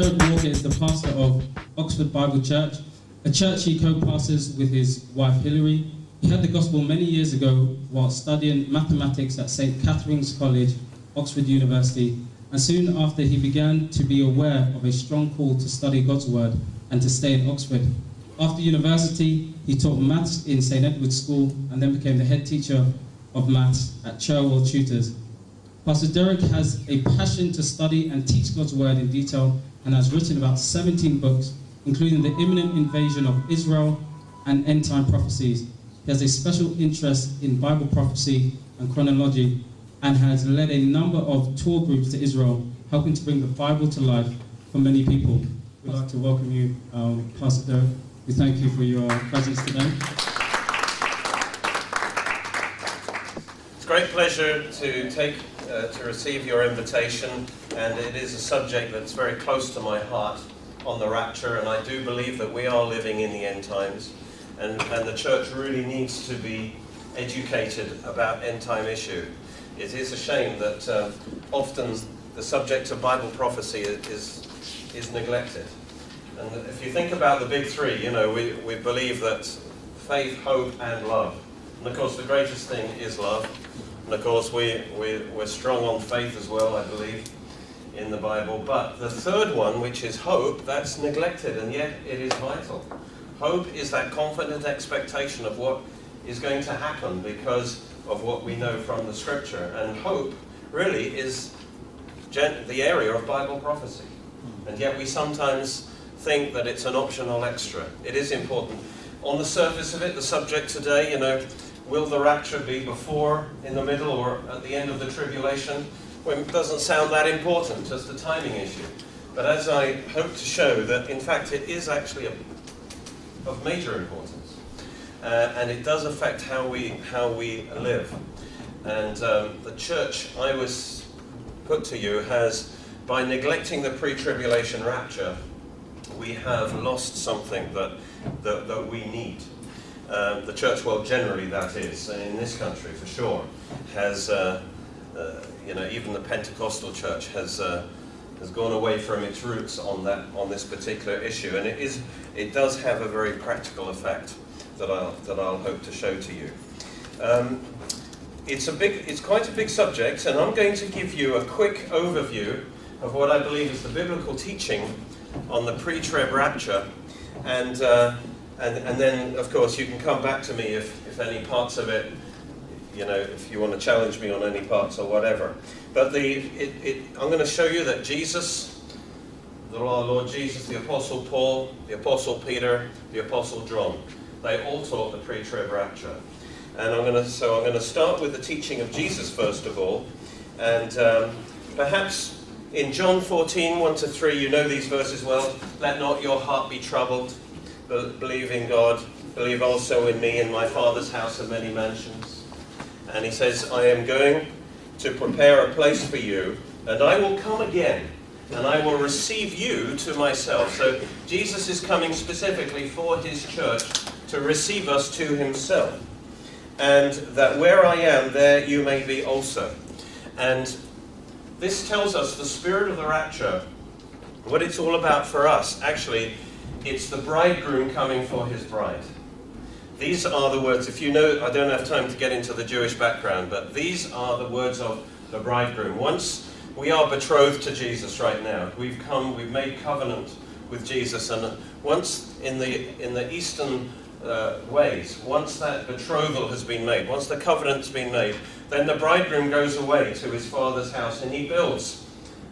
Derek Walker is the pastor of Oxford Bible Church, a church he co-pastors with his wife Hilary. He had the gospel many years ago while studying mathematics at St. Catherine's College, Oxford University, and soon after he began to be aware of a strong call to study God's Word and to stay in Oxford. After university, he taught maths in St. Edward's School and then became the head teacher of maths at Cherwell Tutors. Pastor Derek has a passion to study and teach God's Word in detail and has written about 17 books, including The Imminent Invasion of Israel and End Time Prophecies. He has a special interest in Bible prophecy and chronology and has led a number of tour groups to Israel, helping to bring the Bible to life for many people. We'd like to welcome you, um, Pastor Derek. We thank you for your presence today. It's a great pleasure to take uh, to receive your invitation, and it is a subject that's very close to my heart on the rapture, and I do believe that we are living in the end times, and, and the church really needs to be educated about end time issue. It is a shame that uh, often the subject of Bible prophecy is, is neglected. And if you think about the big three, you know, we, we believe that faith, hope, and love. And of course, the greatest thing is love. And of course, we, we, we're strong on faith as well, I believe, in the Bible. But the third one, which is hope, that's neglected, and yet it is vital. Hope is that confident expectation of what is going to happen because of what we know from the scripture. And hope really is the area of Bible prophecy. And yet we sometimes think that it's an optional extra. It is important. On the surface of it, the subject today, you know, will the rapture be before, in the middle, or at the end of the tribulation? Well, it doesn't sound that important, just the timing issue. But as I hope to show, that in fact it is actually a, of major importance. Uh, and it does affect how we, how we live. And um, the church, I was put to you, has, by neglecting the pre tribulation rapture, we have lost something that, that, that we need. Um, the church world generally, that is, in this country for sure, has, uh, uh, you know, even the Pentecostal church has, uh, has gone away from its roots on, that, on this particular issue. And it, is, it does have a very practical effect that I'll, that I'll hope to show to you. Um, it's, a big, it's quite a big subject, and I'm going to give you a quick overview of what I believe is the biblical teaching on the pre-trib rapture, and, uh, and, and then, of course, you can come back to me if, if any parts of it, you know, if you want to challenge me on any parts or whatever. But the, it, it, I'm going to show you that Jesus, the Lord Jesus, the Apostle Paul, the Apostle Peter, the Apostle John, they all taught the pre-trib rapture. And I'm going to, so I'm going to start with the teaching of Jesus first of all, and um, perhaps in John 14, 1 to 3, you know these verses well. Let not your heart be troubled. Believe in God. Believe also in me. In my Father's house are many mansions. And he says, I am going to prepare a place for you, and I will come again, and I will receive you to myself. So Jesus is coming specifically for his church to receive us to himself. And that where I am, there you may be also. And this tells us the spirit of the rapture, what it's all about for us. Actually, it's the bridegroom coming for his bride. These are the words, if you know, I don't have time to get into the Jewish background, but these are the words of the bridegroom. Once we are betrothed to Jesus right now, we've come, we've made covenant with Jesus, and once in the, in the Eastern uh, ways. Once that betrothal has been made, once the covenant's been made, then the bridegroom goes away to his father's house and he builds,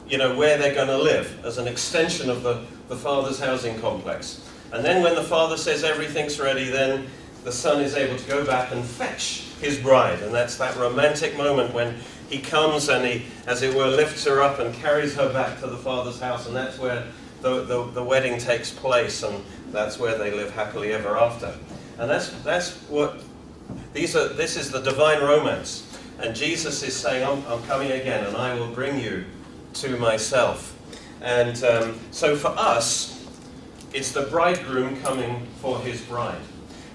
you know, where they're going to live as an extension of the, the father's housing complex. And then when the father says everything's ready, then the son is able to go back and fetch his bride. And that's that romantic moment when he comes and he, as it were, lifts her up and carries her back to the father's house. And that's where the, the, the wedding takes place. And that's where they live happily ever after. And that's, that's what, these are, this is the divine romance. And Jesus is saying, I'm, I'm coming again and I will bring you to myself. And um, so for us, it's the bridegroom coming for his bride.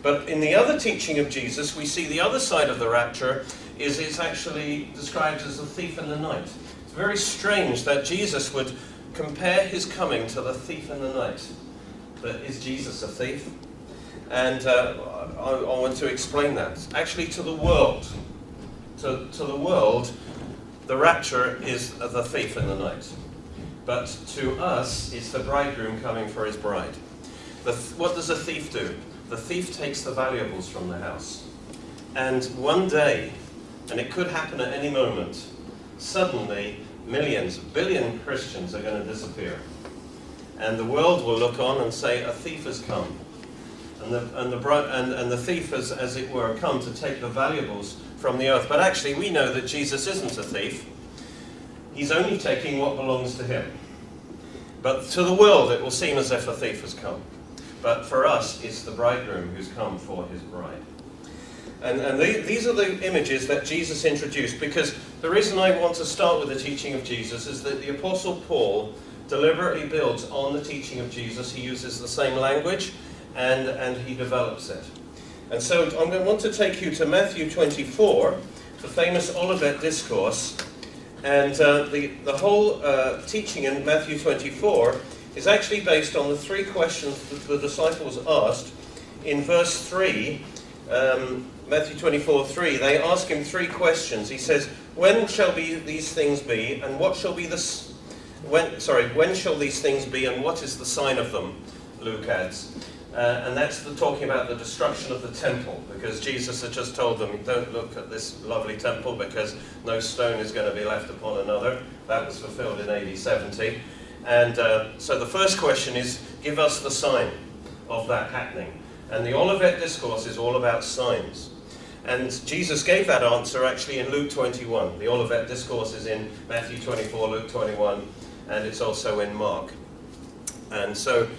But in the other teaching of Jesus, we see the other side of the rapture is it's actually described as the thief in the night. It's very strange that Jesus would compare his coming to the thief in the night. But is Jesus a thief? And uh, I, I, want to explain that. Actually, to the world, to, to the world, the rapture is the thief in the night. But to us, it's the bridegroom coming for his bride. What does a thief do? The thief takes the valuables from the house. And one day, and it could happen at any moment, suddenly millions, billion Christians are going to disappear. And the world will look on and say, a thief has come. And the, and the, and, and the thief has, as it were, come to take the valuables from the earth. But actually, we know that Jesus isn't a thief. He's only taking what belongs to him. But to the world, it will seem as if a thief has come. But for us, it's the bridegroom who's come for his bride. And, and the, these are the images that Jesus introduced because the reason I want to start with the teaching of Jesus is that the Apostle Paul deliberately builds on the teaching of Jesus. He uses the same language and, and he develops it. And so I'm going to want to take you to Matthew 24, the famous Olivet Discourse. And uh, the, the whole uh, teaching in Matthew 24 is actually based on the three questions that the disciples asked in verse 3 um, Matthew 24, 3, they ask him three questions. He says, When shall be these things be, and what shall be the... When, sorry, when shall these things be, and what is the sign of them? Luke adds. Uh, and that's the, talking about the destruction of the temple, because Jesus had just told them, don't look at this lovely temple, because no stone is going to be left upon another. That was fulfilled in AD 70. And uh, so the first question is, give us the sign of that happening. And the Olivet Discourse is all about signs. And Jesus gave that answer actually in Luke 21. The Olivet Discourse is in Matthew 24, Luke 21, and it's also in Mark. And so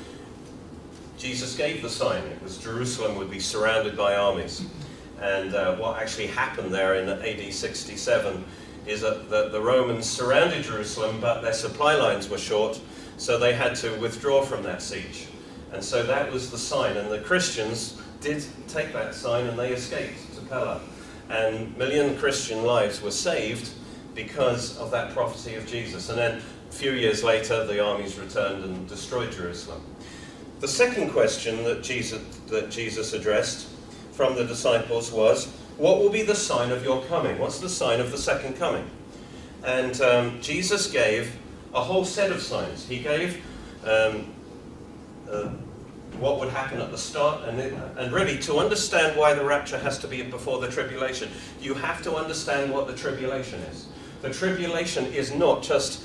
Jesus gave the sign. It was Jerusalem would be surrounded by armies. And uh, what actually happened there in AD 67 is that the, the Romans surrounded Jerusalem, but their supply lines were short, so they had to withdraw from that siege. And so that was the sign. And the Christians did take that sign and they escaped to Pella. And million Christian lives were saved because of that prophecy of Jesus. And then a few years later, the armies returned and destroyed Jerusalem. The second question that Jesus, that Jesus addressed from the disciples was, What will be the sign of your coming? What's the sign of the second coming? And um, Jesus gave a whole set of signs. He gave um, uh, what would happen at the start, and, it, and really to understand why the rapture has to be before the tribulation, you have to understand what the tribulation is. The tribulation is not just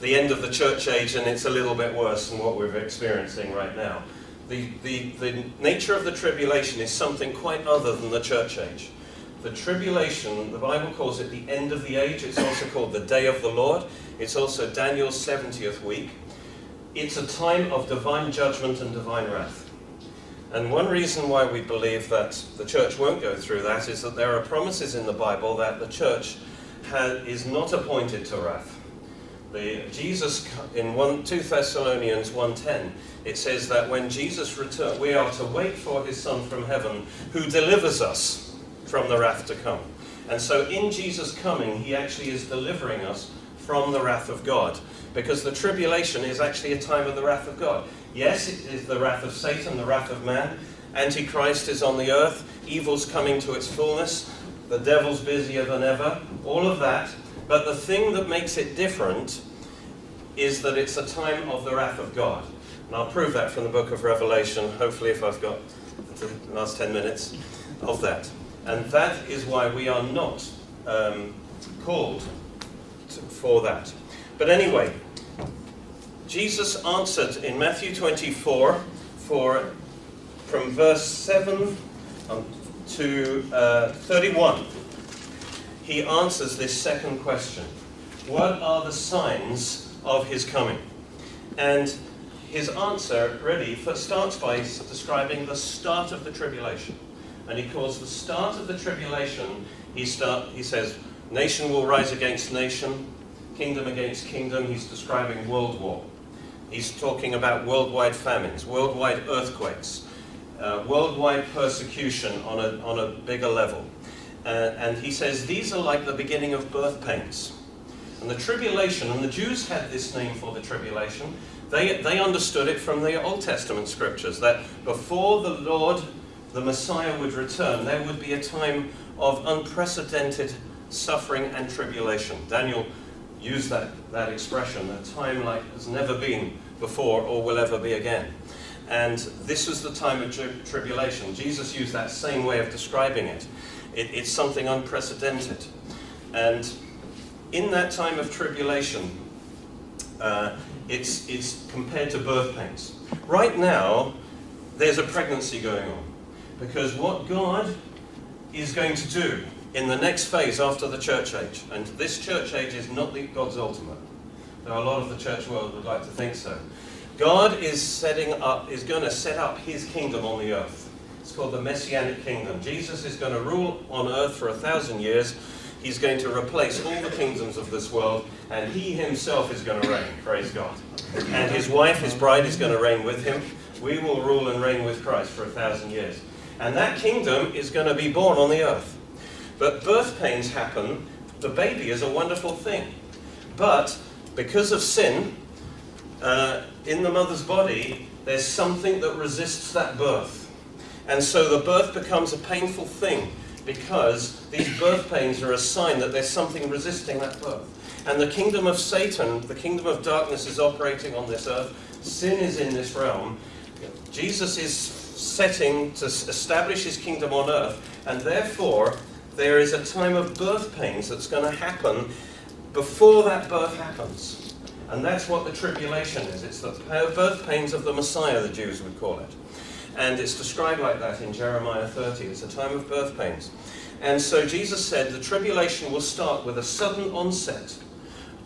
the end of the church age and it's a little bit worse than what we're experiencing right now. The, the, the nature of the tribulation is something quite other than the church age. The tribulation, the Bible calls it the end of the age. It's also called the day of the Lord. It's also Daniel's 70th week it's a time of divine judgment and divine wrath. And one reason why we believe that the church won't go through that is that there are promises in the Bible that the church is not appointed to wrath. The, Jesus, in 1, 2 Thessalonians 1.10, it says that when Jesus returns, we are to wait for his Son from heaven, who delivers us from the wrath to come. And so in Jesus' coming, he actually is delivering us from the wrath of God because the tribulation is actually a time of the wrath of God. Yes, it is the wrath of Satan, the wrath of man. Antichrist is on the earth, evil's coming to its fullness, the devil's busier than ever, all of that. But the thing that makes it different is that it's a time of the wrath of God. And I'll prove that from the book of Revelation, hopefully, if I've got the last 10 minutes of that. And that is why we are not um, called to, for that. But anyway, Jesus answered in Matthew 24 for from verse 7 to uh, 31. He answers this second question. What are the signs of his coming? And his answer really starts by describing the start of the tribulation. And he calls the start of the tribulation, he, start, he says, nation will rise against nation, kingdom against kingdom, he's describing world war. He's talking about worldwide famines, worldwide earthquakes, uh, worldwide persecution on a, on a bigger level. Uh, and he says these are like the beginning of birth pains. And the tribulation, and the Jews had this name for the tribulation, they, they understood it from the Old Testament scriptures that before the Lord, the Messiah, would return, there would be a time of unprecedented suffering and tribulation. Daniel used that, that expression, a time like has never been before or will ever be again. And this was the time of tri- tribulation. Jesus used that same way of describing it. It. It's something unprecedented. And in that time of tribulation, uh, it's, it's compared to birth pains. Right now, there's a pregnancy going on. Because what God is going to do in the next phase after the church age, and this church age is not God's ultimate. Are a lot of the church world would like to think so. God is setting up, is going to set up his kingdom on the earth. It's called the Messianic kingdom. Jesus is going to rule on earth for a thousand years. He's going to replace all the kingdoms of this world, and he himself is going to reign. Praise God. And his wife, his bride, is going to reign with him. We will rule and reign with Christ for a thousand years. And that kingdom is going to be born on the earth. But birth pains happen. The baby is a wonderful thing. But because of sin, uh, in the mother's body, there's something that resists that birth. And so the birth becomes a painful thing because these birth pains are a sign that there's something resisting that birth. And the kingdom of Satan, the kingdom of darkness, is operating on this earth. Sin is in this realm. Jesus is setting to establish his kingdom on earth, and therefore there is a time of birth pains that's going to happen before that birth happens. And that's what the tribulation is. It's the birth pains of the Messiah, the Jews would call it. And it's described like that in Jeremiah 30. It's a time of birth pains. And so Jesus said the tribulation will start with a sudden onset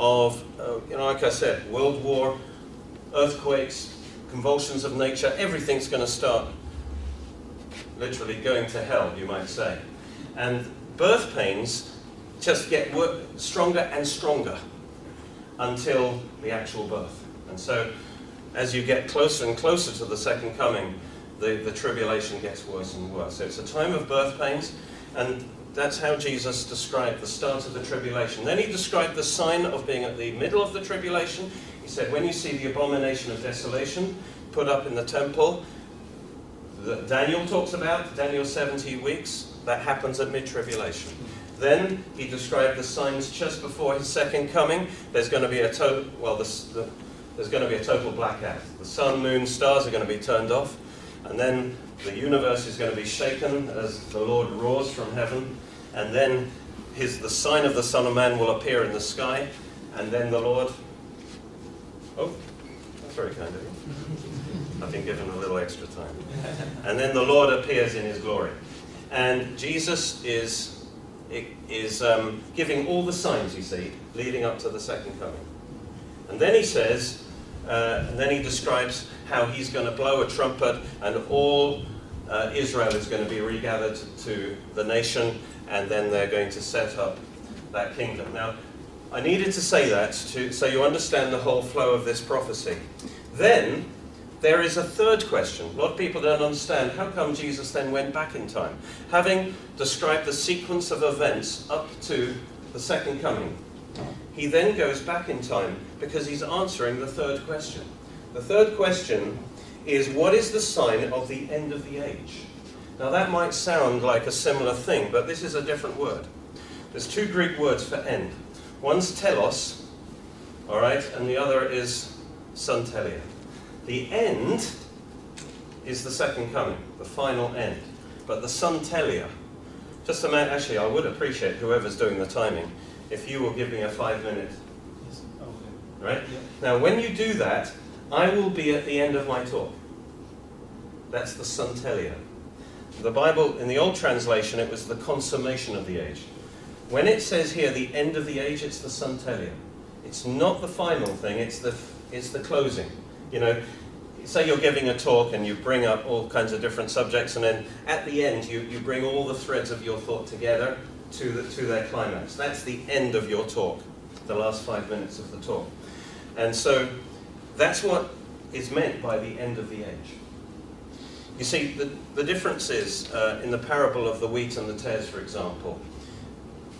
of, uh, you know, like I said, world war, earthquakes, convulsions of nature, everything's going to start literally going to hell, you might say. And birth pains just get stronger and stronger until the actual birth. And so, as you get closer and closer to the second coming, the, the tribulation gets worse and worse. So it's a time of birth pains, and that's how Jesus described the start of the tribulation. Then he described the sign of being at the middle of the tribulation. He said, When you see the abomination of desolation put up in the temple, that Daniel talks about, Daniel 70 weeks, that happens at mid tribulation. Then he described the signs just before his second coming. There's going to be a total, well, the, the, there's going to be a total blackout. The sun, moon, stars are going to be turned off. And then the universe is going to be shaken as the Lord roars from heaven. And then his, the sign of the Son of Man will appear in the sky. And then the Lord. Oh, that's very kind of you. I've been given a little extra time. And then the Lord appears in his glory. And Jesus is, is um, giving all the signs, you see, leading up to the second coming. And then he says, uh, and then he describes how he's going to blow a trumpet and all uh, Israel is going to be regathered to the nation and then they're going to set up that kingdom. Now, I needed to say that to, so you understand the whole flow of this prophecy. Then, there is a third question. A lot of people don't understand how come Jesus then went back in time? Having described the sequence of events up to the second coming, he then goes back in time because he's answering the third question. The third question is what is the sign of the end of the age? Now that might sound like a similar thing, but this is a different word. There's two Greek words for end. One's telos, all right, and the other is sunteleia. The end is the second coming, the final end. But the sunteleia, just a minute, actually, I would appreciate whoever's doing the timing if you will give me a five minute. Right? Yeah. Now, when you do that, I will be at the end of my talk. That's the sunteleia. The Bible, in the old translation, it was the consummation of the age. When it says here the end of the age, it's the sunteleia. It's not the final thing, it's the, it's the closing. You know, say you're giving a talk and you bring up all kinds of different subjects, and then at the end you, you bring all the threads of your thought together to, the, to their climax. That's the end of your talk, the last five minutes of the talk. And so that's what is meant by the end of the age. You see, the, the difference is uh, in the parable of the wheat and the tares, for example.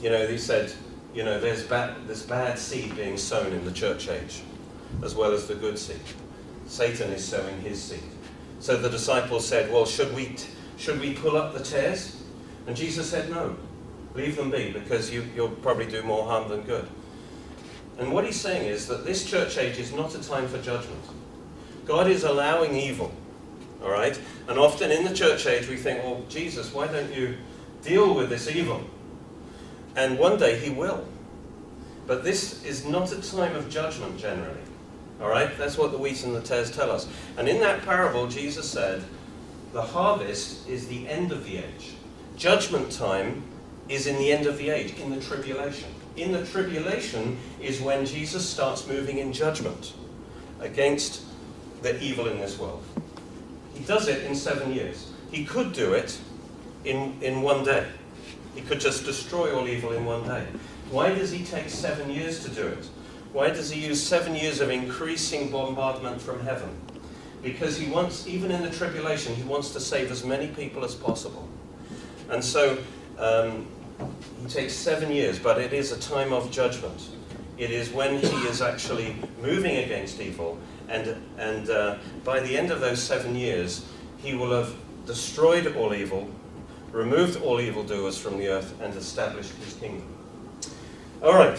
You know, he said, you know, there's bad, this bad seed being sown in the church age, as well as the good seed. Satan is sowing his seed. So the disciples said, Well, should we, should we pull up the tares? And Jesus said, No, leave them be, because you, you'll probably do more harm than good. And what he's saying is that this church age is not a time for judgment. God is allowing evil, all right? And often in the church age we think, well, Jesus, why don't you deal with this evil? And one day he will. But this is not a time of judgment generally. All right? That's what the wheat and the tares tell us. And in that parable, Jesus said, the harvest is the end of the age. Judgment time is in the end of the age, in the tribulation. In the tribulation is when Jesus starts moving in judgment against the evil in this world. He does it in seven years. He could do it in, in one day. He could just destroy all evil in one day. Why does he take seven years to do it? Why does he use seven years of increasing bombardment from heaven? Because he wants, even in the tribulation, he wants to save as many people as possible. And so um, he takes seven years, but it is a time of judgment. It is when he is actually moving against evil and, and uh, by the end of those seven years, he will have destroyed all evil, removed all evildoers from the earth, and established his kingdom. All right.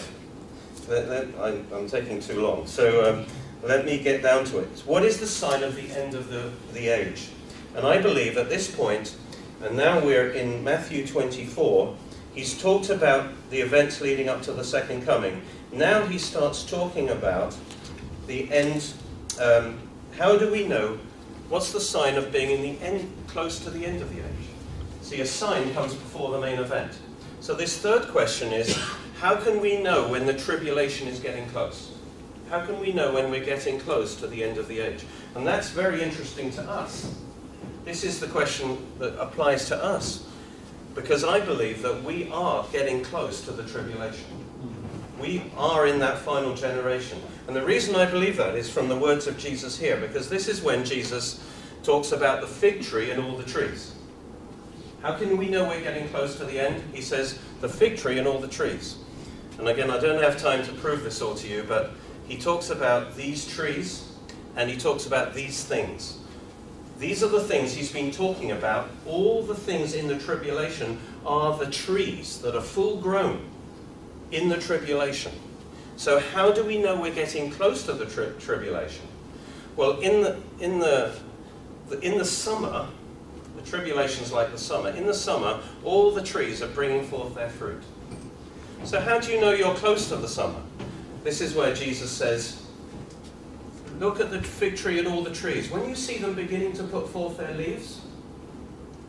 I'm, I'm, taking too long. So um, let me get down to it. What is the sign of the end of the, the age? And I believe at this point, and now we're in Matthew 24, he's talked about the events leading up to the second coming. Now he starts talking about the end um, how do we know what's the sign of being in the end, close to the end of the age? See, a sign comes before the main event. So this third question is, how can we know when the tribulation is getting close? How can we know when we're getting close to the end of the age? And that's very interesting to us. This is the question that applies to us. Because I believe that we are getting close to the tribulation. We are in that final generation. And the reason I believe that is from the words of Jesus here, because this is when Jesus talks about the fig tree and all the trees. How can we know we're getting close to the end? He says, the fig tree and all the trees. And again, I don't have time to prove this all to you, but he talks about these trees and he talks about these things. These are the things he's been talking about. All the things in the tribulation are the trees that are full grown in the tribulation. So how do we know we're getting close to the tri tribulation? Well, in the, in, the, the, in the summer, the tribulation's like the summer. In the summer, all the trees are bringing forth their fruit. So how do you know you're close to the summer? This is where Jesus says, look at the fig tree and all the trees. When you see them beginning to put forth their leaves,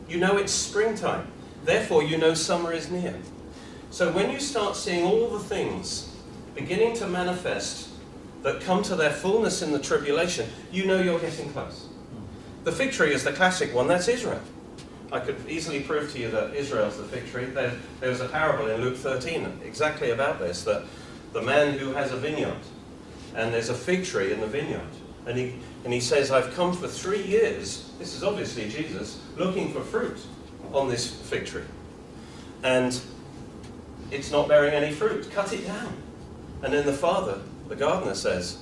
you know it's springtime. Therefore, you know summer is near. So when you start seeing all the things beginning to manifest that come to their fullness in the tribulation, you know you're getting close. The fig tree is the classic one, that's Israel. I could easily prove to you that Israel's the fig tree. There, there's a parable in Luke 13 exactly about this, that the man who has a vineyard, and there's a fig tree in the vineyard, and he, and he says, I've come for three years, this is obviously Jesus, looking for fruit on this fig tree. And it's not bearing any fruit. Cut it down. And then the father, the gardener, says,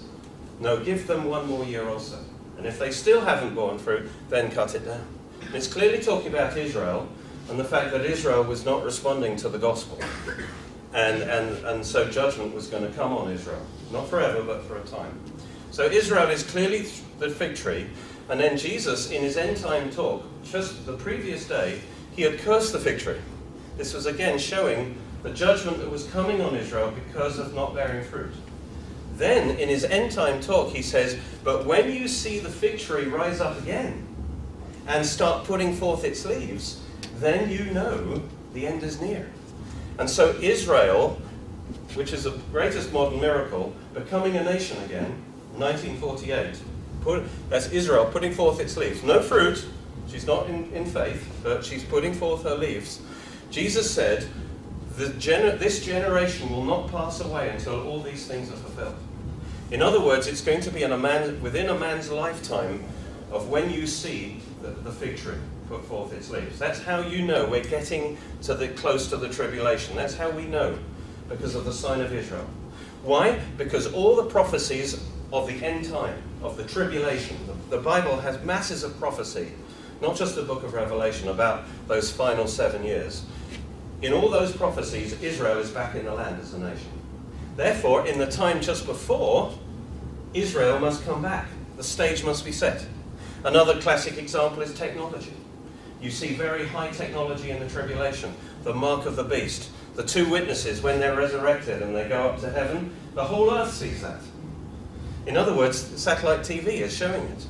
No, give them one more year also. And if they still haven't borne fruit, then cut it down. And it's clearly talking about Israel and the fact that Israel was not responding to the gospel. And, and, and so judgment was going to come on Israel. Not forever, but for a time. So Israel is clearly the fig tree. And then Jesus, in his end time talk, just the previous day, he had cursed the fig tree. This was again showing the judgment that was coming on Israel because of not bearing fruit. Then, in his end time talk, he says, But when you see the fig tree rise up again and start putting forth its leaves, then you know the end is near. And so, Israel, which is the greatest modern miracle, becoming a nation again, 1948, put, that's Israel putting forth its leaves. No fruit, she's not in, in faith, but she's putting forth her leaves. Jesus said, gener this generation will not pass away until all these things are fulfilled. In other words, it's going to be a man, within a man's lifetime of when you see the, the fig tree put forth its leaves. That's how you know we're getting to the close to the tribulation. That's how we know because of the sign of Israel. Why? Because all the prophecies of the end time, of the tribulation, the, the Bible has masses of prophecy, not just the book of Revelation, about those final seven years. In all those prophecies, Israel is back in the land as a nation. Therefore, in the time just before, Israel must come back. The stage must be set. Another classic example is technology. You see very high technology in the tribulation, the mark of the beast, the two witnesses when they're resurrected and they go up to heaven, the whole earth sees that. In other words, satellite TV is showing it.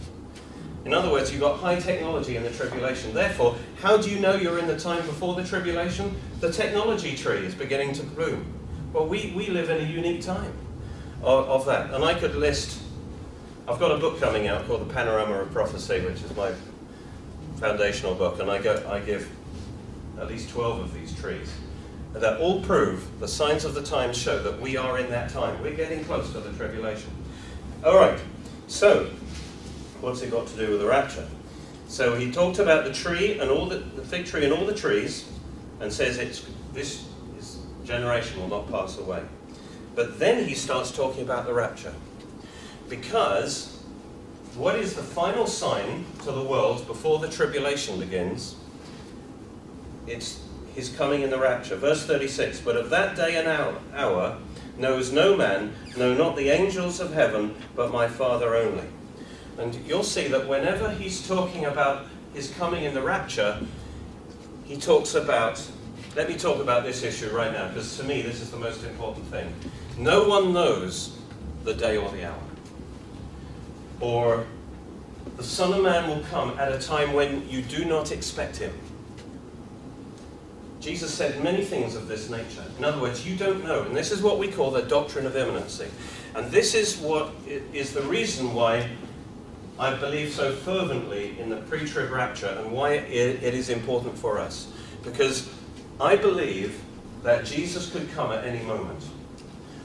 In other words, you've got high technology in the tribulation. Therefore, how do you know you're in the time before the tribulation? The technology tree is beginning to bloom. Well, we, we live in a unique time of, of that. And I could list, I've got a book coming out called The Panorama of Prophecy, which is my foundational book, and I, go, I give at least 12 of these trees that all prove the signs of the times show that we are in that time. We're getting close to the tribulation. All right, so what's it got to do with the rapture? So he talked about the tree and all the, the fig tree and all the trees, and says it's this, this generation will not pass away. But then he starts talking about the rapture, because what is the final sign to the world before the tribulation begins? It's his coming in the rapture. Verse 36 But of that day and hour, hour knows no man, no, not the angels of heaven, but my Father only. And you'll see that whenever he's talking about his coming in the rapture, he talks about. Let me talk about this issue right now, because to me this is the most important thing. No one knows the day or the hour. Or the Son of Man will come at a time when you do not expect him. Jesus said many things of this nature. In other words, you don't know. And this is what we call the doctrine of imminency. And this is what is the reason why I believe so fervently in the pre-trib rapture and why it is important for us. Because I believe that Jesus could come at any moment.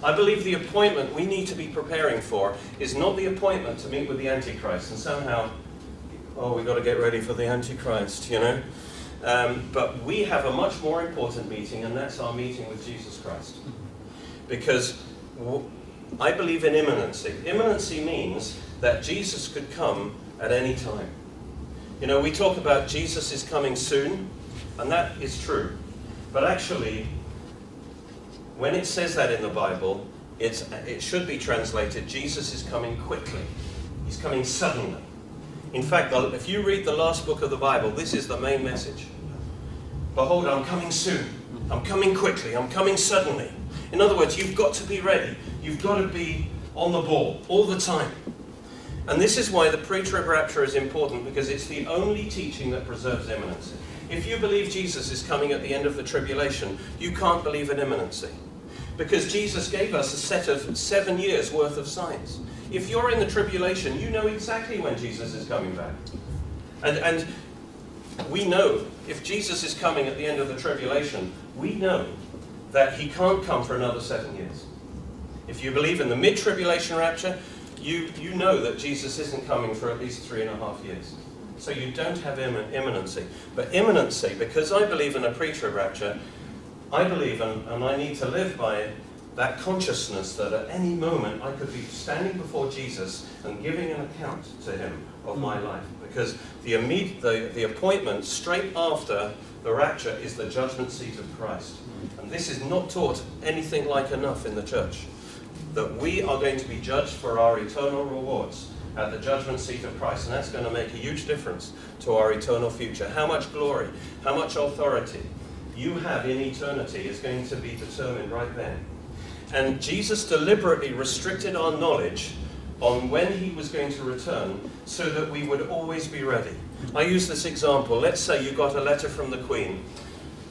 I believe the appointment we need to be preparing for is not the appointment to meet with the Antichrist and somehow, oh, we've got to get ready for the Antichrist, you know? Um, but we have a much more important meeting, and that's our meeting with Jesus Christ. Because I believe in imminency. Imminency means that Jesus could come at any time. You know, we talk about Jesus is coming soon, and that is true. But actually, when it says that in the Bible, it should be translated Jesus is coming quickly. He's coming suddenly. In fact, if you read the last book of the Bible, this is the main message. Behold, I'm coming soon. I'm coming quickly. I'm coming suddenly. In other words, you've got to be ready. You've got to be on the ball all the time. And this is why the pre-trib rapture is important, because it's the only teaching that preserves imminency. If you believe Jesus is coming at the end of the tribulation, you can't believe in imminency. Because Jesus gave us a set of seven years worth of signs. If you're in the tribulation, you know exactly when Jesus is coming back. And, and we know if Jesus is coming at the end of the tribulation, we know that he can't come for another seven years. If you believe in the mid tribulation rapture, you, you know that Jesus isn't coming for at least three and a half years. So you don't have imminency. But imminency, because I believe in a pre trib rapture, I believe, and, and I need to live by that consciousness that at any moment I could be standing before Jesus and giving an account to him of my life. Because the, immediate, the, the appointment straight after the rapture is the judgment seat of Christ. And this is not taught anything like enough in the church. That we are going to be judged for our eternal rewards at the judgment seat of Christ. And that's going to make a huge difference to our eternal future. How much glory, how much authority you have in eternity is going to be determined right then. And Jesus deliberately restricted our knowledge on when he was going to return so that we would always be ready. I use this example. Let's say you got a letter from the Queen,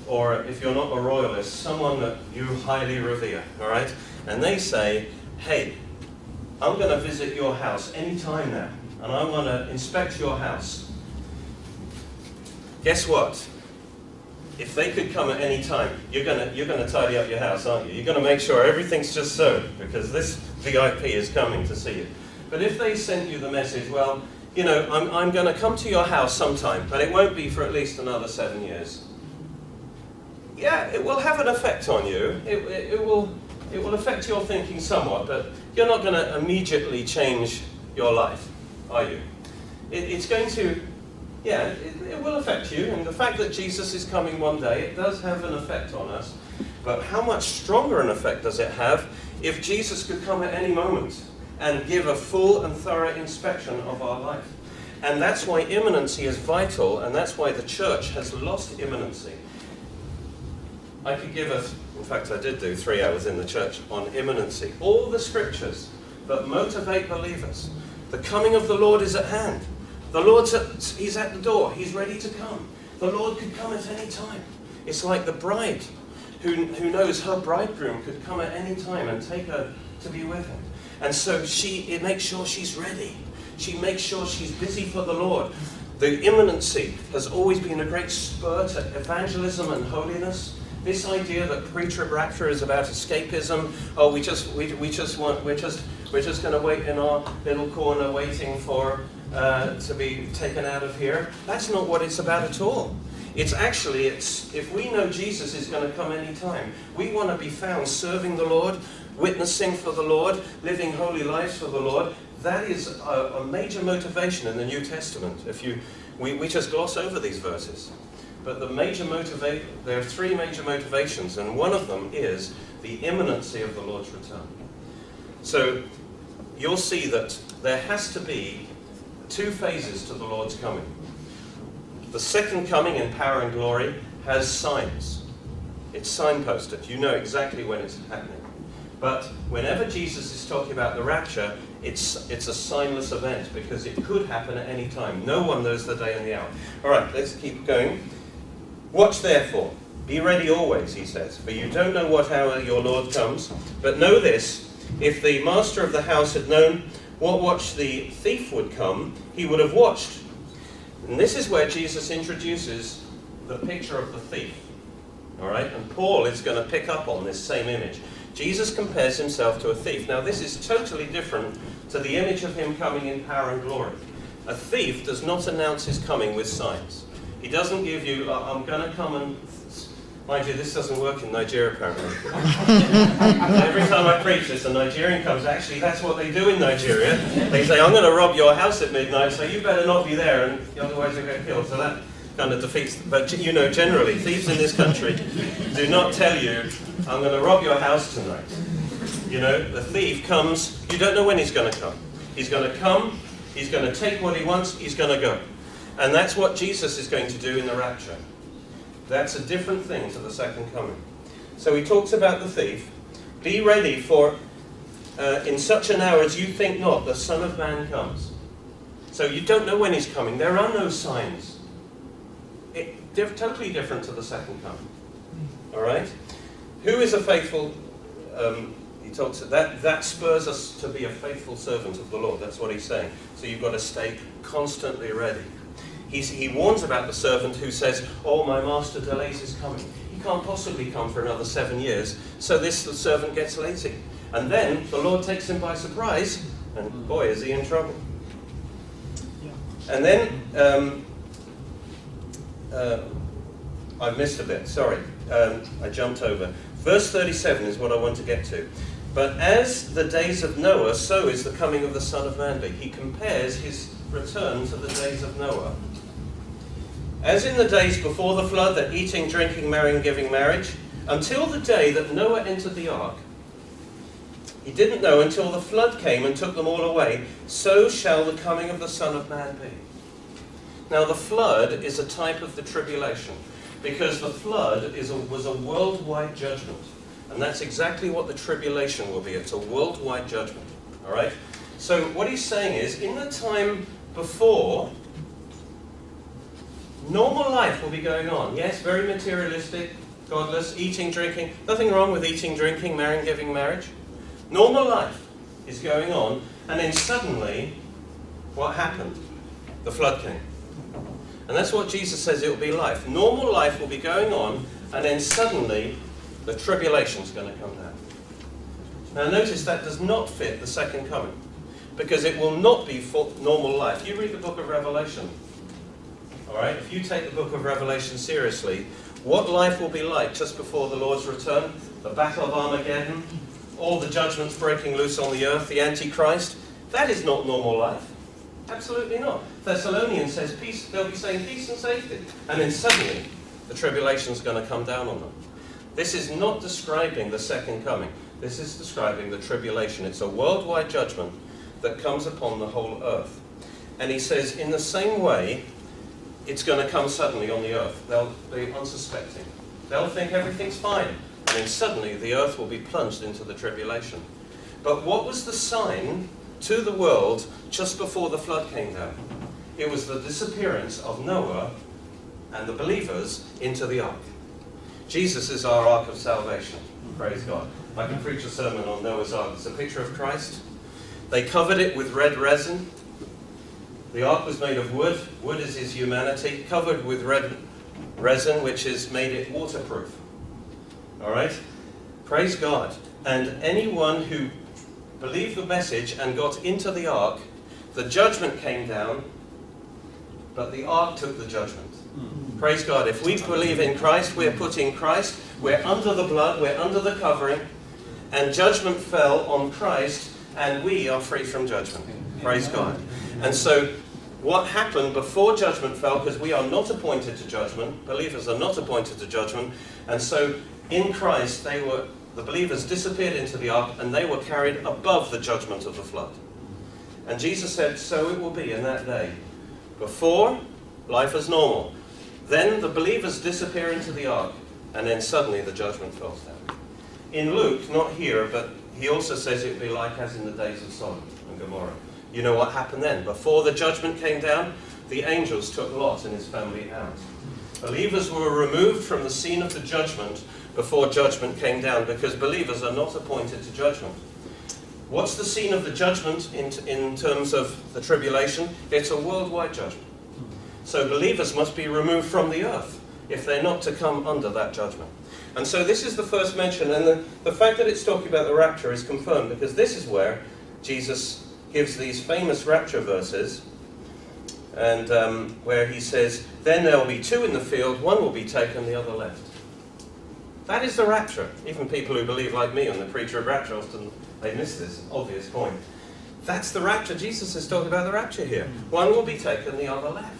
or if you're not a royalist, someone that you highly revere, all right? And they say, hey, I'm going to visit your house any time now, and I want to inspect your house. Guess what? if they could come at any time, you're gonna you're gonna tidy up your house, aren't you? You're gonna make sure everything's just so because this VIP is coming to see you. But if they sent you the message, well, you know, I'm I'm going to come to your house sometime, but it won't be for at least another seven years. yeah, it will have an effect on you. It, it, it will, it will affect your thinking somewhat, but you're not going to immediately change your life, are you? It, it's going to, yeah, it, it will affect you, and the fact that Jesus is coming one day, it does have an effect on us. But how much stronger an effect does it have if Jesus could come at any moment and give a full and thorough inspection of our life? And that's why imminency is vital, and that's why the church has lost imminency. I could give a, in fact, I did do three hours in the church on imminency. All the scriptures that motivate believers. The coming of the Lord is at hand. The Lord's at, he's at the door. He's ready to come. The Lord could come at any time. It's like the bride who, who knows her bridegroom could come at any time and take her to be with him. And so she it makes sure she's ready. She makes sure she's busy for the Lord. The imminency has always been a great spur to evangelism and holiness. This idea that pre-trib rapture is about escapism, oh, we just we, we just want we're just we're just going to wait in our little corner waiting for uh, to be taken out of here. That's not what it's about at all. It's actually, it's, if we know Jesus is going to come anytime, we want to be found serving the Lord, witnessing for the Lord, living holy lives for the Lord. That is a, a major motivation in the New Testament. If you, we, we just gloss over these verses. But the major there are three major motivations, and one of them is the imminency of the Lord's return. So you'll see that there has to be two phases to the Lord's coming. The second coming in power and glory has signs. It's signposted. You know exactly when it's happening. But whenever Jesus is talking about the rapture, it's, it's a signless event because it could happen at any time. No one knows the day and the hour. All right, let's keep going. Watch therefore. Be ready always, he says, for you don't know what hour your Lord comes. But know this if the master of the house had known what watch the thief would come, he would have watched and this is where Jesus introduces the picture of the thief. All right? And Paul is going to pick up on this same image. Jesus compares himself to a thief. Now, this is totally different to the image of him coming in power and glory. A thief does not announce his coming with signs. He doesn't give you, uh, I'm going to come and Mind you, this doesn't work in Nigeria apparently. Every time I preach this, a Nigerian comes. Actually, that's what they do in Nigeria. They say, I'm going to rob your house at midnight, so you better not be there, and otherwise you'll get killed. So that kind of defeats. But you know, generally, thieves in this country do not tell you, I'm going to rob your house tonight. You know, the thief comes, you don't know when he's going to come. He's going to come, he's going to take what he wants, he's going to go. And that's what Jesus is going to do in the rapture. That's a different thing to the second coming. So he talks about the thief. Be ready for, uh, in such an hour as you think not, the Son of Man comes. So you don't know when he's coming. There are no signs. They're totally different to the second coming. All right? Who is a faithful, um, he talks, that, that spurs us to be a faithful servant of the Lord. That's what he's saying. So you've got to stay constantly ready. He's, he warns about the servant who says, Oh, my master delays his coming. He can't possibly come for another seven years. So this servant gets lazy. And then the Lord takes him by surprise, and boy, is he in trouble. And then, um, uh, I missed a bit, sorry. Um, I jumped over. Verse 37 is what I want to get to. But as the days of Noah, so is the coming of the Son of Man. He compares his return to the days of Noah. As in the days before the flood, that eating, drinking, marrying, giving marriage, until the day that Noah entered the ark, he didn't know until the flood came and took them all away, so shall the coming of the Son of Man be. Now, the flood is a type of the tribulation, because the flood a, was a worldwide judgment. And that's exactly what the tribulation will be. It's a worldwide judgment. All right? So, what he's saying is, in the time before Normal life will be going on. Yes, very materialistic, godless, eating, drinking. Nothing wrong with eating, drinking, marrying, giving marriage. Normal life is going on, and then suddenly, what happened? The flood came. And that's what Jesus says it will be life. Normal life will be going on, and then suddenly, the tribulation is going to come down. Now, notice that does not fit the second coming, because it will not be for normal life. You read the book of Revelation, all right? If you take the book of Revelation seriously, what life will be like just before the Lord's return, the battle of Armageddon, all the judgments breaking loose on the earth, the Antichrist, that is not normal life. Absolutely not. Thessalonians says peace, they'll be saying peace and safety. And then suddenly, the tribulation is going to come down on them. This is not describing the second coming. This is describing the tribulation. It's a worldwide judgment that comes upon the whole earth. And he says, in the same way, it's going to come suddenly on the earth. They'll be unsuspecting. They'll think everything's fine. And then suddenly the earth will be plunged into the tribulation. But what was the sign to the world just before the flood came down? It was the disappearance of Noah and the believers into the ark. Jesus is our ark of salvation. Praise God. I can preach a sermon on Noah's ark. It's a picture of Christ. They covered it with red resin. The ark was made of wood. Wood is his humanity, covered with red resin, which has made it waterproof. All right? Praise God. And anyone who believed the message and got into the ark, the judgment came down, but the ark took the judgment. Hmm. Praise God. If we believe in Christ, we're put in Christ, we're under the blood, we're under the covering, and judgment fell on Christ, and we are free from judgment. Praise God. And so, what happened before judgment fell, because we are not appointed to judgment, believers are not appointed to judgment, and so in Christ, they were the believers disappeared into the ark, and they were carried above the judgment of the flood. And Jesus said, So it will be in that day. Before, life is normal. Then the believers disappear into the ark, and then suddenly the judgment falls down. In Luke, not here, but he also says it will be like as in the days of Sodom and Gomorrah. You know what happened then? Before the judgment came down, the angels took Lot and his family out. Believers were removed from the scene of the judgment before judgment came down because believers are not appointed to judgment. What's the scene of the judgment in, in terms of the tribulation? It's a worldwide judgment. So believers must be removed from the earth if they're not to come under that judgment. And so this is the first mention, and the, the fact that it's talking about the rapture is confirmed because this is where Jesus gives these famous rapture verses, and um, where he says, Then there will be two in the field, one will be taken, the other left. That is the rapture. Even people who believe like me on the pre-trib rapture often they miss this obvious point. That's the rapture. Jesus is talking about the rapture here. One will be taken, the other left.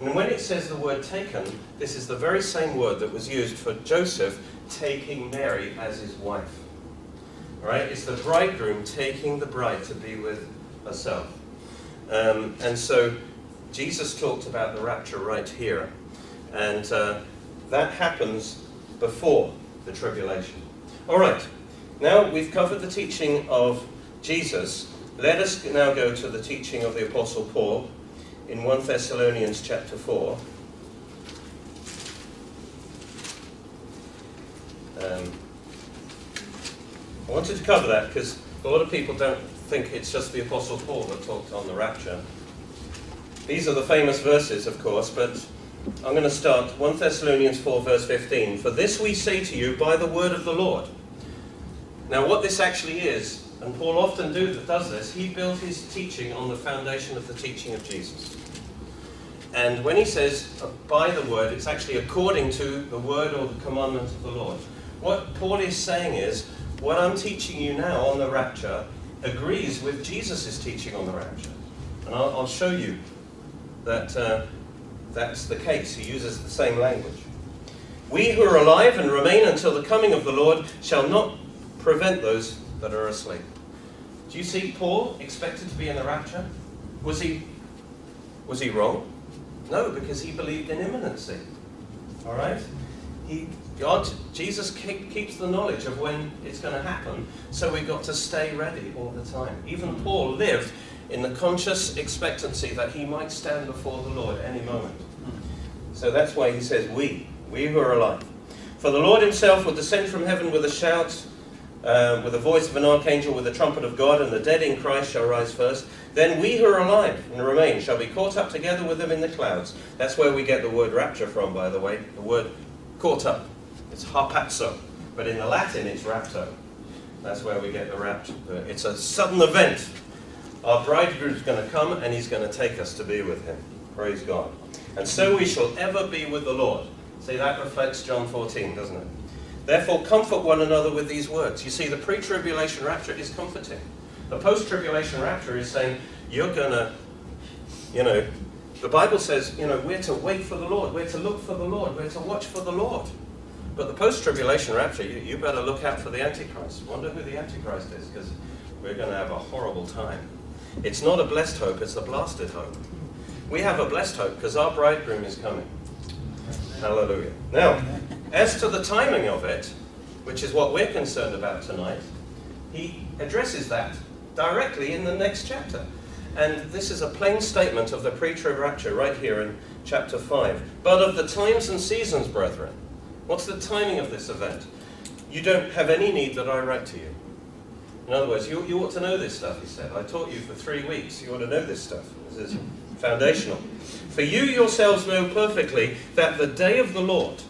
And when it says the word taken, this is the very same word that was used for Joseph taking Mary as his wife. All right? It's the bridegroom taking the bride to be with herself. Um, and so Jesus talked about the rapture right here. And uh, that happens before the tribulation. All right. Now we've covered the teaching of Jesus. Let us now go to the teaching of the Apostle Paul in 1 Thessalonians chapter 4. Um, I wanted to cover that because a lot of people don't think it's just the Apostle Paul that talked on the rapture. These are the famous verses, of course, but I'm going to start 1 Thessalonians 4, verse 15. For this we say to you by the word of the Lord. Now, what this actually is, and Paul often do, does this, he built his teaching on the foundation of the teaching of Jesus. And when he says uh, by the word, it's actually according to the word or the commandment of the Lord. What Paul is saying is, what I'm teaching you now on the rapture agrees with Jesus' teaching on the rapture. And I'll, I'll show you that uh, that's the case. He uses the same language. We who are alive and remain until the coming of the Lord shall not prevent those that are asleep. Do you see Paul expected to be in the rapture? Was he, was he wrong? No, because he believed in imminency. All right? He, God, Jesus keep, keeps the knowledge of when it's going to happen, so we've got to stay ready all the time. Even Paul lived in the conscious expectancy that he might stand before the Lord any moment. So that's why he says, We, we who are alive. For the Lord himself will descend from heaven with a shout, uh, with the voice of an archangel, with the trumpet of God, and the dead in Christ shall rise first. Then we who are alive and remain shall be caught up together with them in the clouds. That's where we get the word rapture from, by the way. The word caught up. It's harpazo. But in the Latin, it's rapto. That's where we get the rapture. It's a sudden event. Our bridegroom is going to come and he's going to take us to be with him. Praise God. And so we shall ever be with the Lord. See, that reflects John 14, doesn't it? Therefore, comfort one another with these words. You see, the pre tribulation rapture is comforting. The post tribulation rapture is saying, you're going to, you know, the Bible says, you know, we're to wait for the Lord, we're to look for the Lord, we're to watch for the Lord. But the post tribulation rapture, you, you better look out for the Antichrist. Wonder who the Antichrist is, because we're going to have a horrible time. It's not a blessed hope, it's a blasted hope. We have a blessed hope because our bridegroom is coming. Hallelujah. Now, as to the timing of it, which is what we're concerned about tonight, he addresses that directly in the next chapter. And this is a plain statement of the pre-trib rapture right here in chapter 5. But of the times and seasons, brethren, what's the timing of this event? You don't have any need that I write to you. In other words, you, you ought to know this stuff, he said. I taught you for three weeks. You ought to know this stuff. This is foundational. For you yourselves know perfectly that the day of the Lord,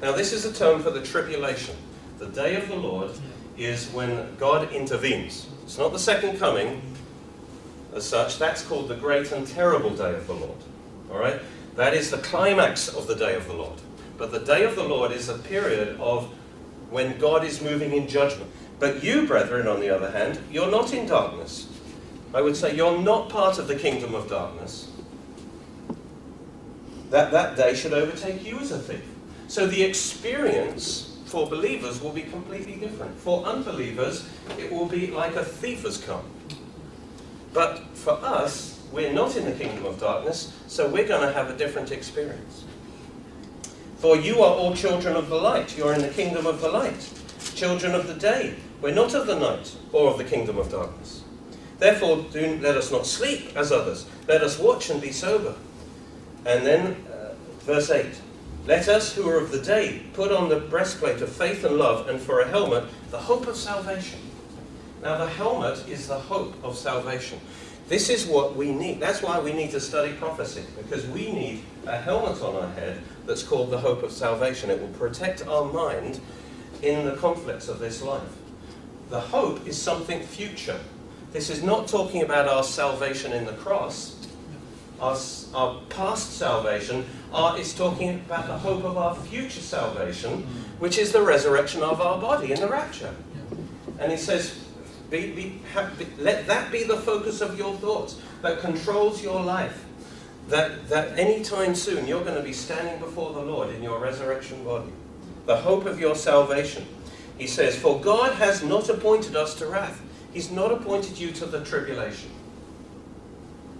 now this is a term for the tribulation. The day of the Lord is when God intervenes. It's not the second coming as such. That's called the great and terrible day of the Lord. All right? That is the climax of the day of the Lord. But the day of the Lord is a period of when God is moving in judgment. But you, brethren, on the other hand, you're not in darkness. I would say you're not part of the kingdom of darkness. That that day should overtake you as a thief. So the experience for believers will be completely different. For unbelievers, it will be like a thief has come. But for us, we're not in the kingdom of darkness, so we're going to have a different experience. For you are all children of the light. You're in the kingdom of the light. Children of the day. We're not of the night or of the kingdom of darkness. Therefore, do, let us not sleep as others. Let us watch and be sober. And then, uh, verse 8 Let us who are of the day put on the breastplate of faith and love, and for a helmet, the hope of salvation. Now, the helmet is the hope of salvation. This is what we need. That's why we need to study prophecy, because we need a helmet on our head that's called the hope of salvation. It will protect our mind in the conflicts of this life. The hope is something future. This is not talking about our salvation in the cross. Our, our past salvation our, is talking about the hope of our future salvation, which is the resurrection of our body in the rapture. And he says, be, be, have, be, let that be the focus of your thoughts that controls your life. That, that any time soon you're going to be standing before the Lord in your resurrection body. The hope of your salvation. He says, For God has not appointed us to wrath. He's not appointed you to the tribulation,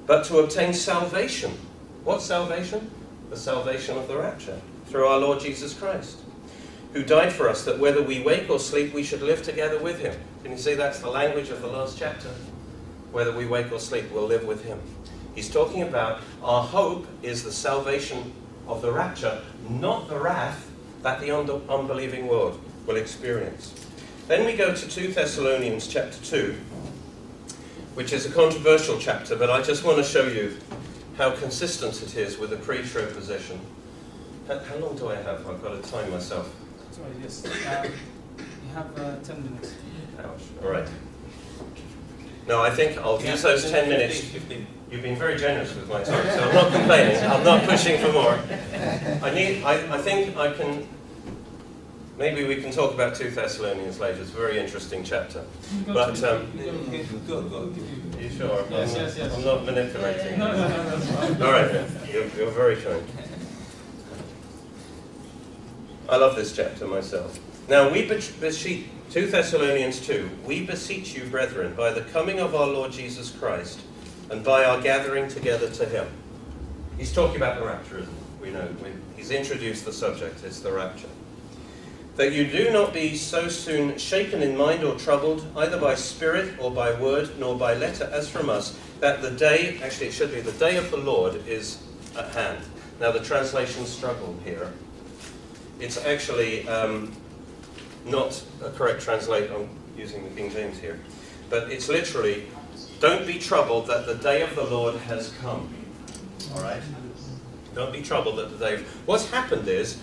but to obtain salvation. What salvation? The salvation of the rapture through our Lord Jesus Christ, who died for us that whether we wake or sleep, we should live together with him. Can you see that's the language of the last chapter? Whether we wake or sleep, we'll live with him. He's talking about our hope is the salvation of the rapture, not the wrath that the unbelieving world will experience. Then we go to 2 Thessalonians chapter 2, which is a controversial chapter, but I just want to show you how consistent it is with the pre-trib position. How, how, long do I have? I've got to time myself. Sorry, yes. Um, you have uh, 10 minutes. Ouch. All right. No, I think I'll yeah, use those 10 minutes. 15. You've been very generous with my time, so I'm not complaining. I'm not pushing for more. I need. I, I think I can Maybe we can talk about 2 Thessalonians later. It's a very interesting chapter. But um, you sure? Yes, yes, yes. I'm not manipulating. No, no, no, All right, you're, you're very kind. I love this chapter myself. Now we beseech 2 Thessalonians 2. We beseech you, brethren, by the coming of our Lord Jesus Christ, and by our gathering together to Him. He's talking about the rapture, isn't he? We know. He's introduced the subject. It's the rapture that you do not be so soon shaken in mind or troubled, either by spirit or by word, nor by letter as from us, that the day, actually it should be the day of the Lord is at hand. Now the translation struggle here. It's actually um, not a correct translation, I'm using the King James here, but it's literally, don't be troubled that the day of the Lord has come. Alright? Don't be troubled that the day. What's happened is,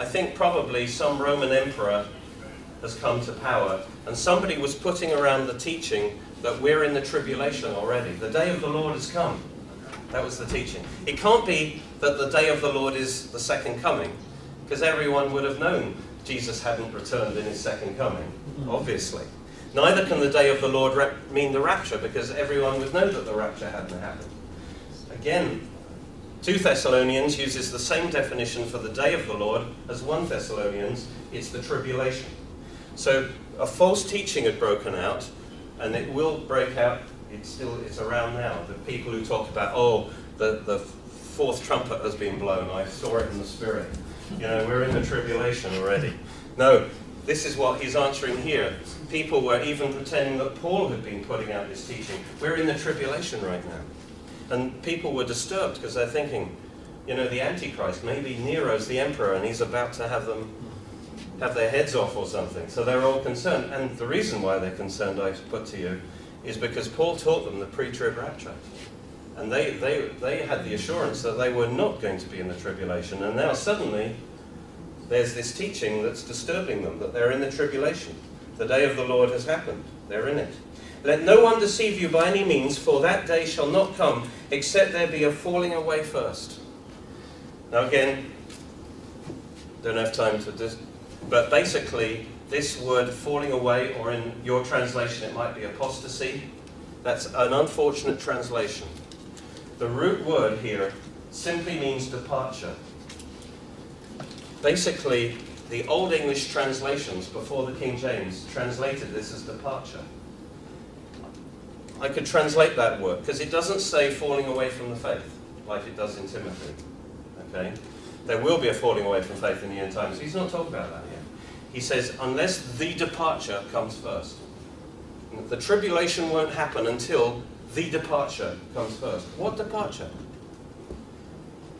I think probably some Roman emperor has come to power, and somebody was putting around the teaching that we're in the tribulation already. The day of the Lord has come. That was the teaching. It can't be that the day of the Lord is the second coming. because everyone would have known Jesus hadn't returned in his second coming, obviously. Neither can the day of the Lord mean the rapture, because everyone would know that the rapture hadn't happened. Again, 2 Thessalonians uses the same definition for the day of the Lord as 1 Thessalonians, it's the tribulation. So a false teaching had broken out, and it will break out, it's still it's around now. The people who talk about, oh, the, the fourth trumpet has been blown, I saw it in the spirit. You know, we're in the tribulation already. No, this is what he's answering here. People were even pretending that Paul had been putting out this teaching. We're in the tribulation right now. And people were disturbed because they're thinking, you know, the Antichrist, maybe Nero's the emperor and he's about to have them have their heads off or something. So they're all concerned. And the reason why they're concerned, I put to you, is because Paul taught them the pre-trib rapture. And they, they, they had the assurance that they were not going to be in the tribulation. And now suddenly, there's this teaching that's disturbing them, that they're in the tribulation. The day of the Lord has happened. They're in it. Let no one deceive you by any means, for that day shall not come, except there be a falling away first. Now again, don't have time to dis- but basically, this word falling away, or in your translation it might be apostasy, that's an unfortunate translation. The root word here simply means departure. Basically, the Old English translations before the King James translated this as departure. I could translate that word because it doesn't say falling away from the faith like it does in Timothy. Okay? There will be a falling away from faith in the end times. He's not talking about that yet. He says, unless the departure comes first. The tribulation won't happen until the departure comes first. What departure?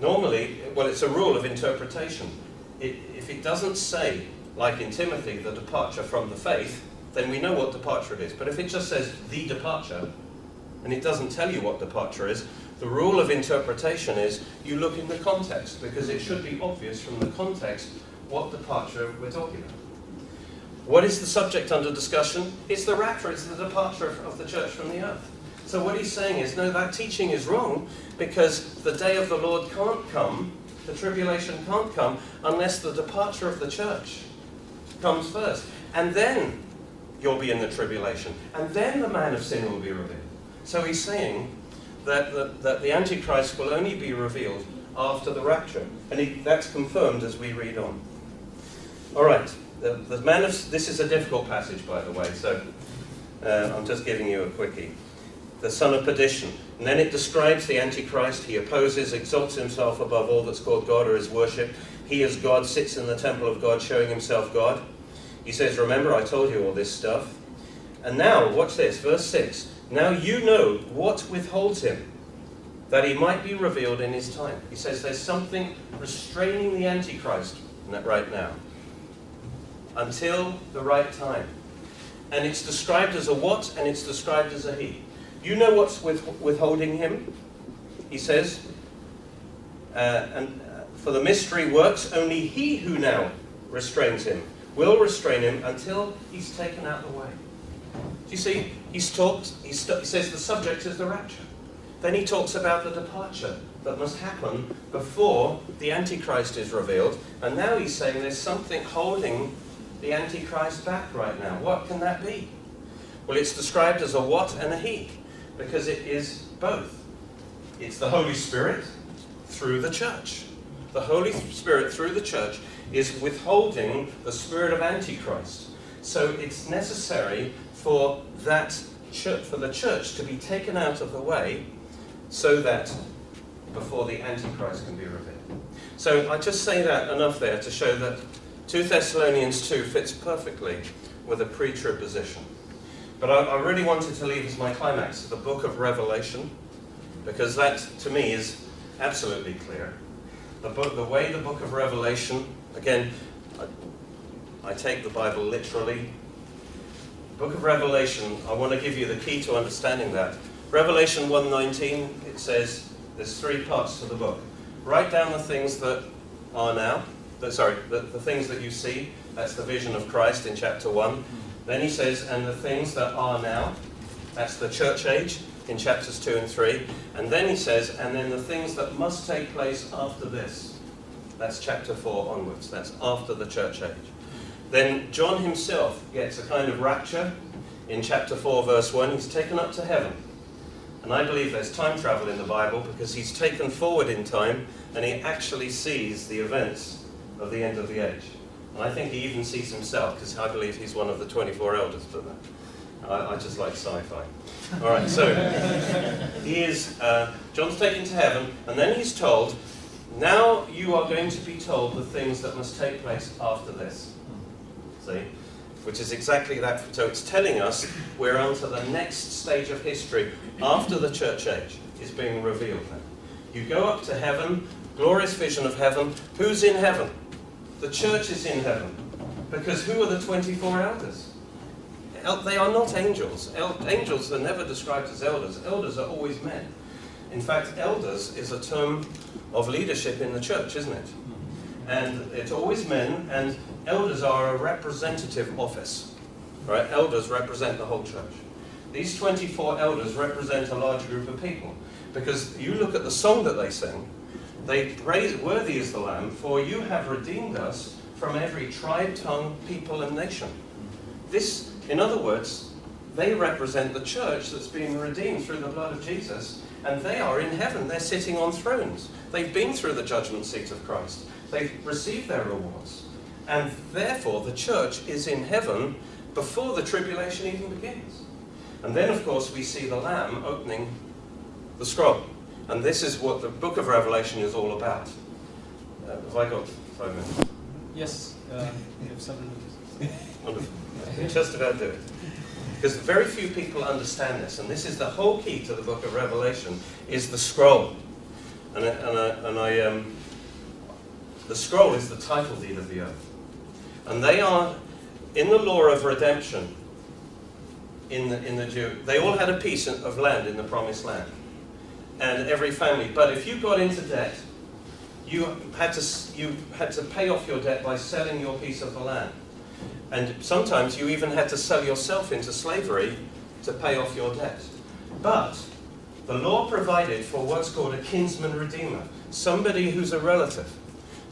Normally, well, it's a rule of interpretation. It, if it doesn't say, like in Timothy, the departure from the faith, then we know what departure it is. But if it just says the departure, and it doesn't tell you what departure is, the rule of interpretation is you look in the context, because it should be obvious from the context what departure we're talking about. What is the subject under discussion? It's the rapture, it's the departure of the church from the earth. So what he's saying is, no, that teaching is wrong, because the day of the Lord can't come, the tribulation can't come, unless the departure of the church comes first. And then you'll be in the tribulation. And then the man of sin will be revealed. So he's saying that the, that the Antichrist will only be revealed after the rapture. And he, that's confirmed as we read on. All right. The, the man of, this is a difficult passage, by the way, so uh, I'm just giving you a quickie. The son of perdition. And then it describes the Antichrist. He opposes, exalts himself above all that's called God or is worshipped. He, as God, sits in the temple of God, showing himself God. He says, Remember, I told you all this stuff. And now, watch this, verse 6. Now you know what withholds him, that he might be revealed in his time. He says there's something restraining the Antichrist right now until the right time. And it's described as a what and it's described as a he. You know what's with, withholding him? He says, uh, and uh, for the mystery works, only he who now restrains him will restrain him until he's taken out of the way. Do you see? He's talked, he, he says the subject is the rapture. Then he talks about the departure that must happen before the Antichrist is revealed. And now he's saying there's something holding the Antichrist back right now. What can that be? Well, it's described as a what and a he, because it is both. It's the Holy Spirit through the church. The Holy Spirit through the church is withholding the spirit of Antichrist. So it's necessary for that church, for the church to be taken out of the way so that before the Antichrist can be revealed. So I just say that enough there to show that 2 Thessalonians 2 fits perfectly with a pre-trib position. But I, I, really wanted to leave as my climax the book of Revelation, because that, to me, is absolutely clear. The, book, the way the book of Revelation, again, I, I take the Bible literally. Book of Revelation, I want to give you the key to understanding that. Revelation 1.19, it says, there's three parts to the book. Write down the things that are now, the, sorry, the, the things that you see, that's the vision of Christ in chapter 1. Then he says, and the things that are now, that's the church age in chapters 2 and 3. And then he says, and then the things that must take place after this. That's chapter 4 onwards. That's after the church age. Then John himself gets a kind of rapture in chapter 4, verse 1. He's taken up to heaven. And I believe there's time travel in the Bible because he's taken forward in time and he actually sees the events of the end of the age. And I think he even sees himself because I believe he's one of the 24 elders, but I, I just like sci-fi. All right, so he is, uh, John's taken to heaven, and then he's told, now you are going to be told the things that must take place after this. See? Which is exactly that. So it's telling us we're onto the next stage of history after the church age is being revealed. You go up to heaven, glorious vision of heaven. Who's in heaven? The church is in heaven. Because who are the 24 elders? They are not angels. angels are never described as elders. Elders are always men. In fact, elders is a term of leadership in the church, isn't it? And it's always men, and elders are a representative office. Right? Elders represent the whole church. These 24 elders represent a large group of people. Because you look at the song that they sing, they praise, Worthy is the Lamb, for you have redeemed us from every tribe, tongue, people, and nation. This, in other words, they represent the church that's been redeemed through the blood of Jesus, and they are in heaven. They're sitting on thrones. They've been through the judgment seat of Christ. They've received their rewards. And therefore, the church is in heaven before the tribulation even begins. And then, of course, we see the Lamb opening the scroll. And this is what the book of Revelation is all about. Uh, have I got five minutes? Yes, uh, you have seven minutes. Wonderful. Just about do it. Because very few people understand this, and this is the whole key to the book of Revelation, is the scroll. And, I, and, I, and I, um, the scroll is the title deed of the earth. And they are, in the law of redemption, in the, in the Jew, they all had a piece of land in the promised land. And every family. But if you got into debt, you had to, you had to pay off your debt by selling your piece of the land. And sometimes you even had to sell yourself into slavery to pay off your debt. But the law provided for what's called a kinsman redeemer, somebody who's a relative,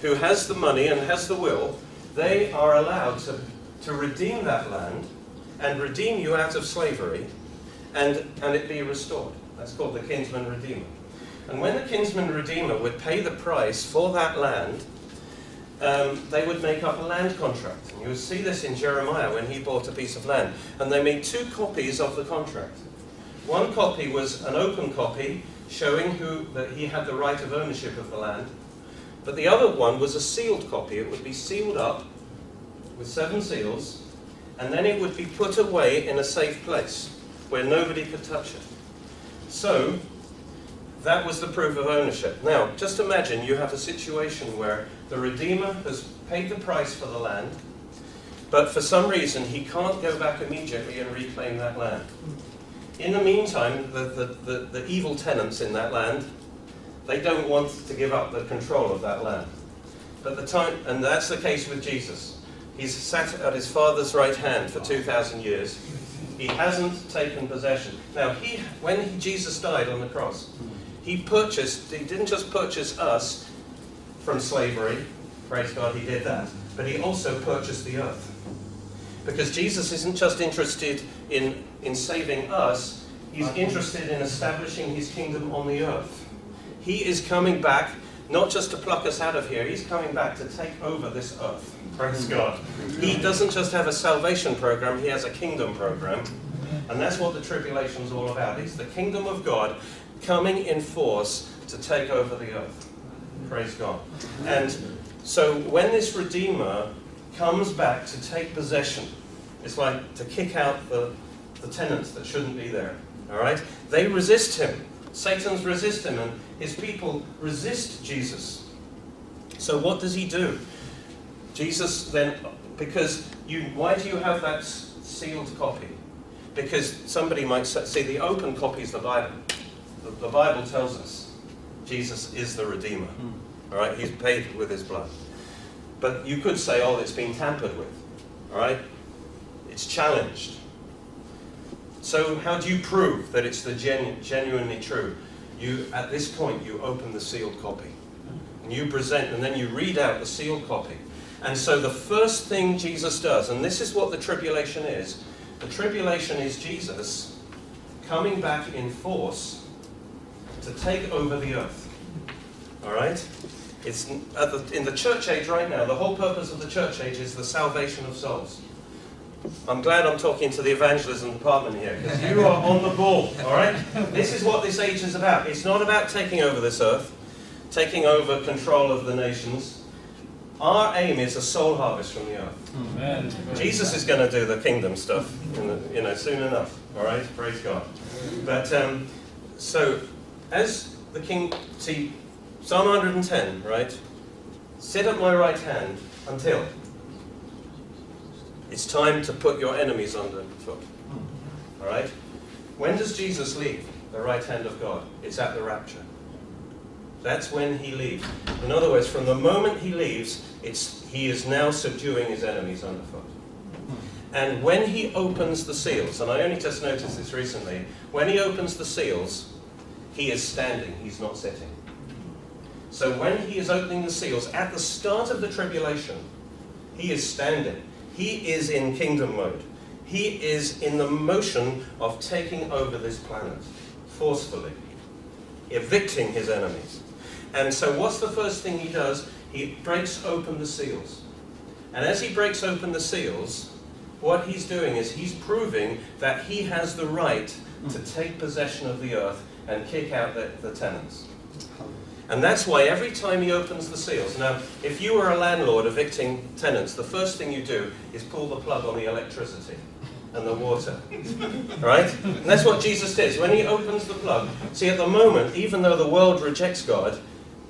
who has the money and has the will, they are allowed to, to redeem that land and redeem you out of slavery and, and it be restored. That's called the kinsman redeemer. And when the kinsman redeemer would pay the price for that land, um, they would make up a land contract. And you would see this in Jeremiah when he bought a piece of land. And they made two copies of the contract. One copy was an open copy showing who, that he had the right of ownership of the land. But the other one was a sealed copy. It would be sealed up with seven seals, and then it would be put away in a safe place where nobody could touch it. So, that was the proof of ownership. Now, just imagine you have a situation where the Redeemer has paid the price for the land, but for some reason he can't go back immediately and reclaim that land. In the meantime, the, the, the, the evil tenants in that land, they don't want to give up the control of that land. But the time, and that's the case with Jesus. He's sat at his Father's right hand for 2,000 years. He hasn't taken possession. Now, he, when he, Jesus died on the cross, he purchased, he didn't just purchase us from slavery, praise God, he did that, but he also purchased the earth. Because Jesus isn't just interested in, in saving us, he's interested in establishing his kingdom on the earth. He is coming back not just to pluck us out of here, he's coming back to take over this earth. Praise God. He doesn't just have a salvation program, he has a kingdom program. And that's what the tribulation is all about. It's the kingdom of God coming in force to take over the earth. Praise God. And so when this Redeemer comes back to take possession, it's like to kick out the, the tenants that shouldn't be there. All right? They resist him. Satan's resist him, and his people resist Jesus. So what does he do? Jesus then, because you, why do you have that sealed copy? Because somebody might see, the open copy is the Bible the, the Bible tells us Jesus is the Redeemer. Hmm. All right, He's paid with His blood. But you could say, oh, it's been tampered with. All right, it's challenged. So how do you prove that it's the genu- genuinely true? You, at this point, you open the sealed copy. And you present, and then you read out the sealed copy. And so the first thing Jesus does, and this is what the tribulation is the tribulation is Jesus coming back in force to take over the earth. All right? It's the, in the church age right now, the whole purpose of the church age is the salvation of souls. I'm glad I'm talking to the evangelism department here, because you are on the ball, all right? This is what this age is about. It's not about taking over this earth, taking over control of the nations. Our aim is a soul harvest from the earth. Amen. Jesus is going to do the kingdom stuff, the, you know, soon enough, all right? Praise God. But, um, so, as the king, see, Psalm 110, right? Sit at my right hand until it's time to put your enemies underfoot. Hmm. All right? When does Jesus leave the right hand of God? It's at the rapture. That's when he leaves. In other words, from the moment he leaves, it's, he is now subduing his enemies underfoot. Hmm. And when he opens the seals, and I only just noticed this recently, when he opens the seals, he is standing, he's not sitting. So when he is opening the seals, at the start of the tribulation, he is standing. He is in kingdom mode. He is in the motion of taking over this planet forcefully, evicting his enemies. And so, what's the first thing he does? He breaks open the seals. And as he breaks open the seals, what he's doing is he's proving that he has the right to take possession of the earth and kick out the, the tenants. And that's why every time he opens the seals, now, if you were a landlord evicting tenants, the first thing you do is pull the plug on the electricity and the water. right? And that's what Jesus did. When he opens the plug, see, at the moment, even though the world rejects God,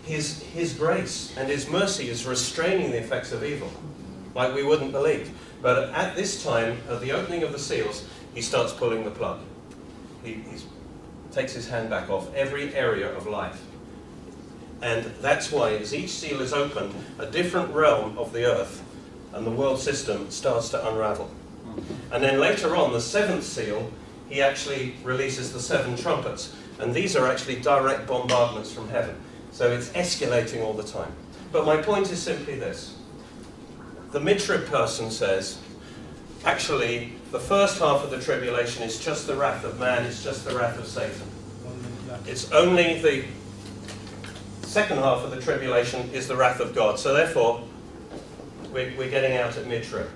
his, his grace and his mercy is restraining the effects of evil, like we wouldn't believe. But at this time, at the opening of the seals, he starts pulling the plug. He takes his hand back off every area of life. And that's why, as each seal is opened, a different realm of the earth and the world system starts to unravel. And then later on, the seventh seal, he actually releases the seven trumpets. And these are actually direct bombardments from heaven. So it's escalating all the time. But my point is simply this. The mid-trib person says, actually, the first half of the tribulation is just the wrath of man, it's just the wrath of Satan. It's only the second half of the tribulation is the wrath of God. So therefore, we're, we're getting out at mid-trib.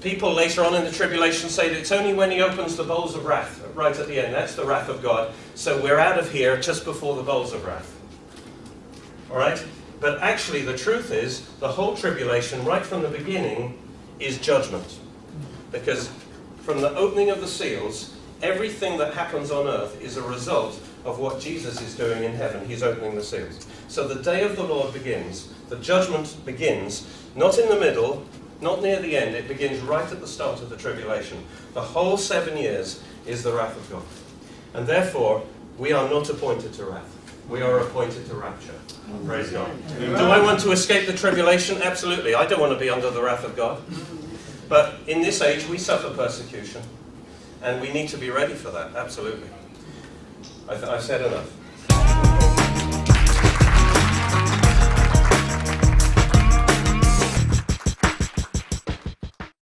People later on in the tribulation say that it's only when he opens the bowls of wrath, right at the end. That's the wrath of God. So we're out of here just before the bowls of wrath. All right? But actually, the truth is, the whole tribulation, right from the beginning, is judgment. Because from the opening of the seals, everything that happens on earth is a result of what Jesus is doing in heaven. He's opening the seals. So the day of the Lord begins. The judgment begins, not in the middle, not near the end. It begins right at the start of the tribulation. The whole seven years is the wrath of God. And therefore, we are not appointed to wrath. We are appointed to rapture. Praise God. Do I want to escape the tribulation? Absolutely. I don't want to be under the wrath of God. But in this age, we suffer persecution. And we need to be ready for that. Absolutely. I have said enough.